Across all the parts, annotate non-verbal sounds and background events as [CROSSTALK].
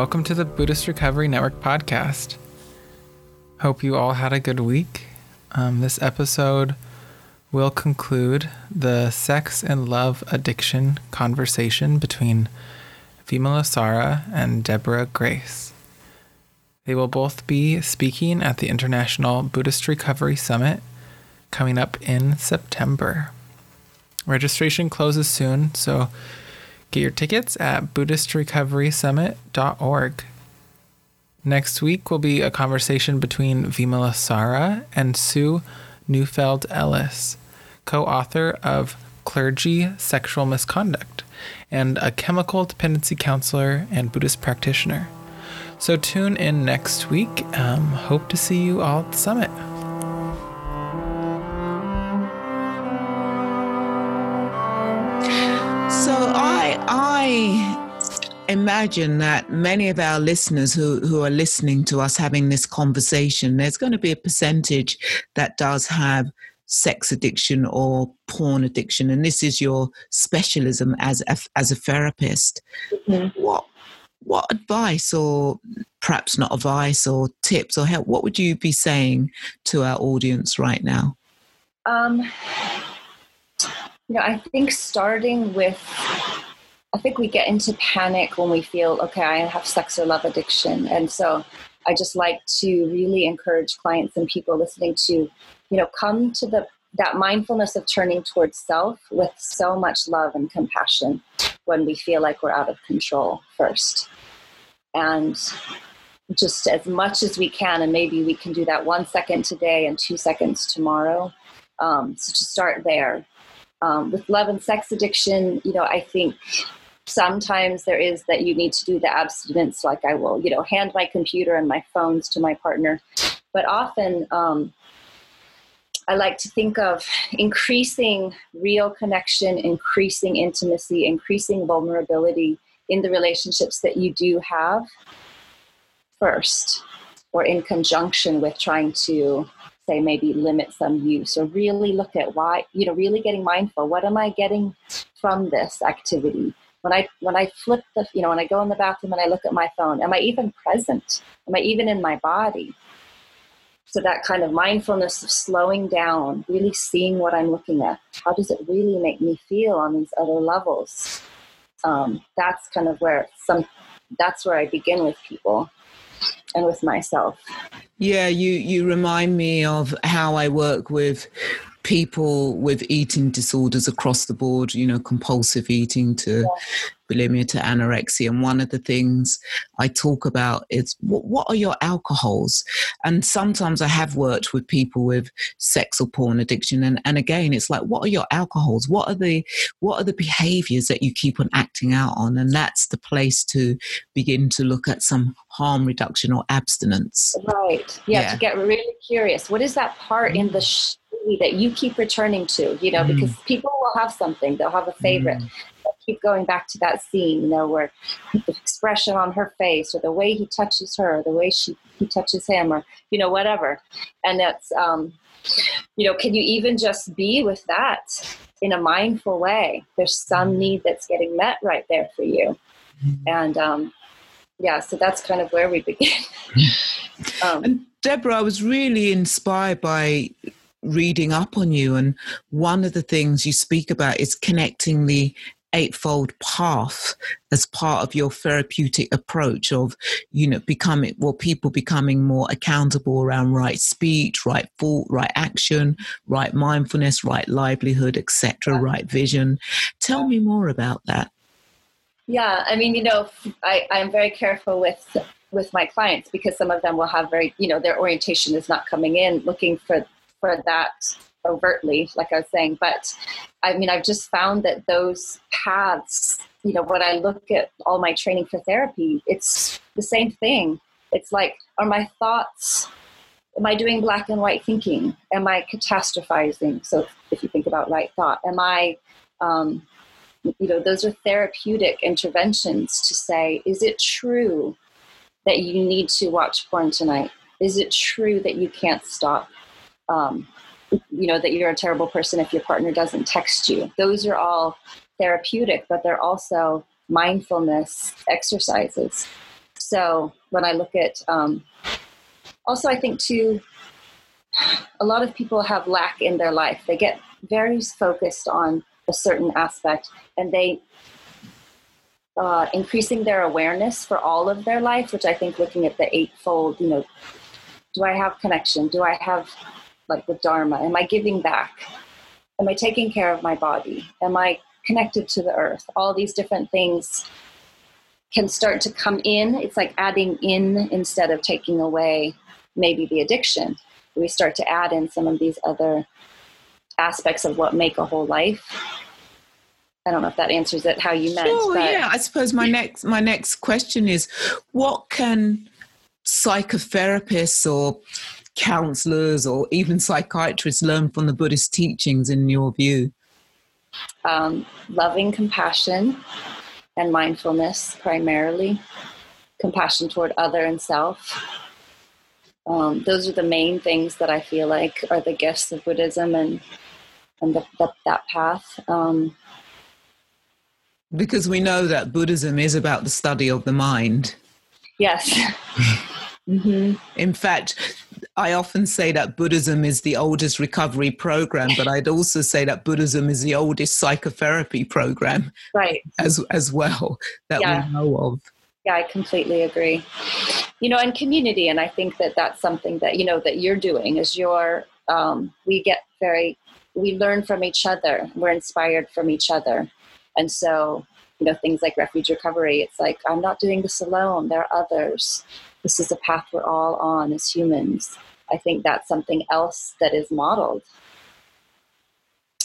Welcome to the Buddhist Recovery Network podcast. Hope you all had a good week. Um, this episode will conclude the sex and love addiction conversation between Vimala Sara and Deborah Grace. They will both be speaking at the International Buddhist Recovery Summit coming up in September. Registration closes soon, so get your tickets at BuddhistRecoverySummit.org. Next week will be a conversation between Vimala Sara and Sue Neufeld Ellis, co author of Clergy Sexual Misconduct and a chemical dependency counselor and Buddhist practitioner. So tune in next week. Um, hope to see you all at the summit. Imagine that many of our listeners who, who are listening to us having this conversation, there's going to be a percentage that does have sex addiction or porn addiction, and this is your specialism as a, as a therapist. Mm-hmm. What what advice, or perhaps not advice, or tips or help, what would you be saying to our audience right now? Um, you know, I think starting with, I think we get into panic when we feel, okay, I have sex or love addiction. And so I just like to really encourage clients and people listening to, you know, come to the that mindfulness of turning towards self with so much love and compassion when we feel like we're out of control first. And just as much as we can, and maybe we can do that one second today and two seconds tomorrow. Um, so to start there um, with love and sex addiction, you know, I think sometimes there is that you need to do the abstinence, like I will, you know, hand my computer and my phones to my partner. But often, um, I like to think of increasing real connection, increasing intimacy, increasing vulnerability in the relationships that you do have first, or in conjunction with trying to say maybe limit some use or really look at why you know really getting mindful what am i getting from this activity when i when i flip the you know when i go in the bathroom and i look at my phone am i even present? Am i even in my body? So that kind of mindfulness of slowing down really seeing what i'm looking at how does it really make me feel on these other levels? Um, that's kind of where some that's where i begin with people and with myself. Yeah, you you remind me of how I work with people with eating disorders across the board, you know, compulsive eating to yeah bulimia to anorexia. And one of the things I talk about is what, what are your alcohols? And sometimes I have worked with people with sex or porn addiction. And, and again, it's like, what are your alcohols? What are the what are the behaviors that you keep on acting out on? And that's the place to begin to look at some harm reduction or abstinence. Right. Yeah, yeah. to get really curious. What is that part in the mm. sh- that you keep returning to? You know, mm. because people will have something, they'll have a favorite. Mm keep going back to that scene, you know, where the expression on her face, or the way he touches her, or the way she he touches him, or you know, whatever. And that's, um, you know, can you even just be with that in a mindful way? There's some need that's getting met right there for you, and um, yeah, so that's kind of where we begin. [LAUGHS] um, and Deborah, I was really inspired by reading up on you. And one of the things you speak about is connecting the eightfold path as part of your therapeutic approach of you know becoming well people becoming more accountable around right speech right thought right action right mindfulness right livelihood etc right vision. Tell me more about that. Yeah i mean you know i i'm very careful with with my clients because some of them will have very you know their orientation is not coming in looking for for that overtly, like I was saying. But I mean, I've just found that those paths, you know, when I look at all my training for therapy, it's the same thing. It's like, are my thoughts, am I doing black and white thinking? Am I catastrophizing? So if you think about right thought, am I, um, you know, those are therapeutic interventions to say, is it true that you need to watch porn tonight? Is it true that you can't stop? Um, you know that you're a terrible person if your partner doesn't text you those are all therapeutic but they're also mindfulness exercises. So when I look at, um, also I think too, a lot of people have lack in their life. They get very focused on a certain aspect and they uh, increasing their awareness for all of their life, which I think looking at the eightfold, you know, do I have connection? Do I have like the Dharma? Am I giving back? Am I taking care of my body? Am I connected to the earth? All these different things can start to come in. It's like adding in instead of taking away maybe the addiction. We start to add in some of these other aspects of what make a whole life. I don't know if that answers it how you meant. Sure, yeah. I suppose my next my next question is what can psychotherapists or counselors or even psychiatrists learn from the Buddhist teachings in your view? Um, loving compassion and mindfulness primarily, compassion toward other and self. Um, those are the main things that I feel like are the gifts of Buddhism and and the, the, that path. Um, because we know that Buddhism is about the study of the mind. Yes. [LAUGHS] mm-hmm. In fact, I often say that Buddhism is the oldest recovery program, but I'd also say that Buddhism is the oldest psychotherapy program, right? As as well that yeah. we know of. Yeah, I completely agree. You know, and community, and I think that that's something that you know that you're doing is your. Um, we get very, we learn from each other. We're inspired from each other, and so you know things like refuge recovery. It's like I'm not doing this alone. There are others this is a path we're all on as humans. I think that's something else that is modeled.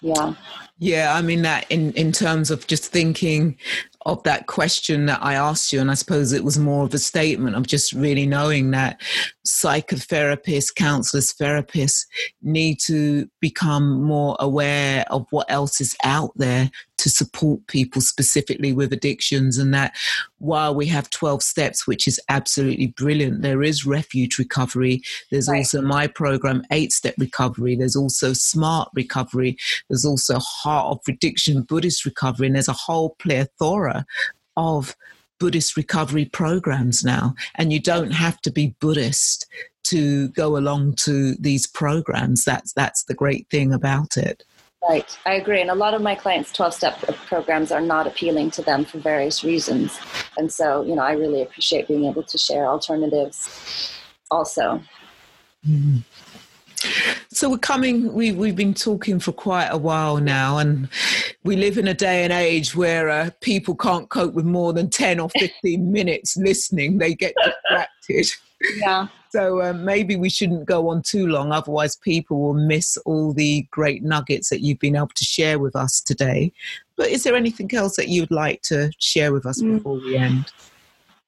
Yeah. Yeah, I mean that in in terms of just thinking of that question that I asked you, and I suppose it was more of a statement of just really knowing that psychotherapists, counselors, therapists need to become more aware of what else is out there to support people specifically with addictions. And that while we have 12 steps, which is absolutely brilliant, there is refuge recovery. There's right. also my program, eight step recovery. There's also smart recovery. There's also heart of addiction, Buddhist recovery. And there's a whole plethora of Buddhist recovery programs now. And you don't have to be Buddhist to go along to these programs. That's that's the great thing about it. Right, I agree. And a lot of my clients' 12 step programs are not appealing to them for various reasons. And so, you know, I really appreciate being able to share alternatives also. Mm-hmm. So we're coming, we, we've been talking for quite a while now, and we live in a day and age where uh, people can't cope with more than 10 or 15 [LAUGHS] minutes listening. They get distracted. Yeah. So um, maybe we shouldn't go on too long, otherwise, people will miss all the great nuggets that you've been able to share with us today. But is there anything else that you'd like to share with us mm. before we end?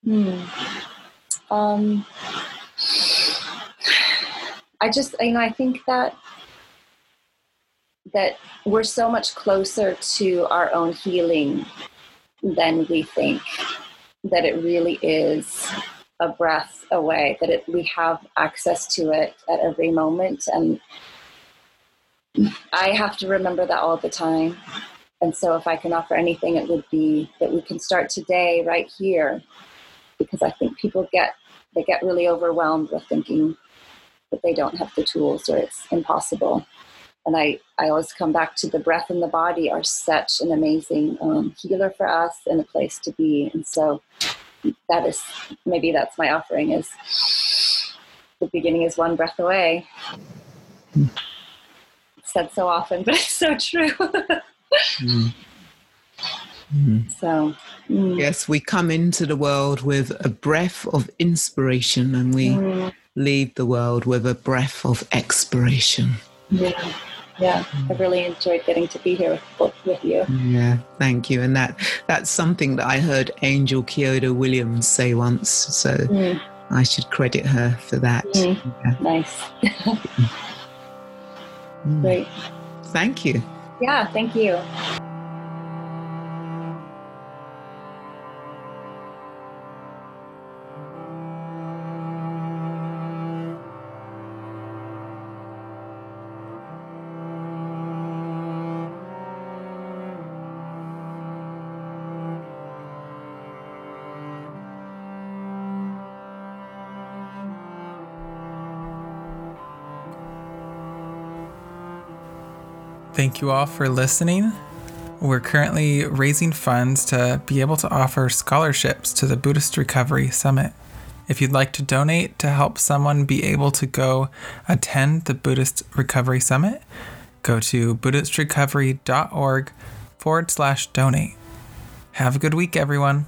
Mm. Um, I just, you know, I think that that we're so much closer to our own healing than we think. That it really is a breath away, that it, we have access to it at every moment. And I have to remember that all the time. And so, if I can offer anything, it would be that we can start today, right here, because I think people get they get really overwhelmed with thinking that they don't have the tools or it's impossible. And I, I always come back to the breath and the body are such an amazing um, healer for us and a place to be. And so that is maybe that's my offering is the beginning is one breath away said so often but it's so true mm. Mm. so mm. yes we come into the world with a breath of inspiration and we mm. Leave the world with a breath of expiration. Yeah yeah. I really enjoyed getting to be here with, with you. Yeah thank you. And that that's something that i heard angel kyodo williams say once so mm. i should credit her for that. Mm. yeah. nice. [LAUGHS] Mm. great. Thank you. Yeah thank you Thank you all for listening. We're currently raising funds to be able to offer scholarships to the Buddhist Recovery Summit. If you'd like to donate to help someone be able to go attend the Buddhist Recovery Summit, go to BuddhistRecovery.org forward slash donate. Have a good week, everyone.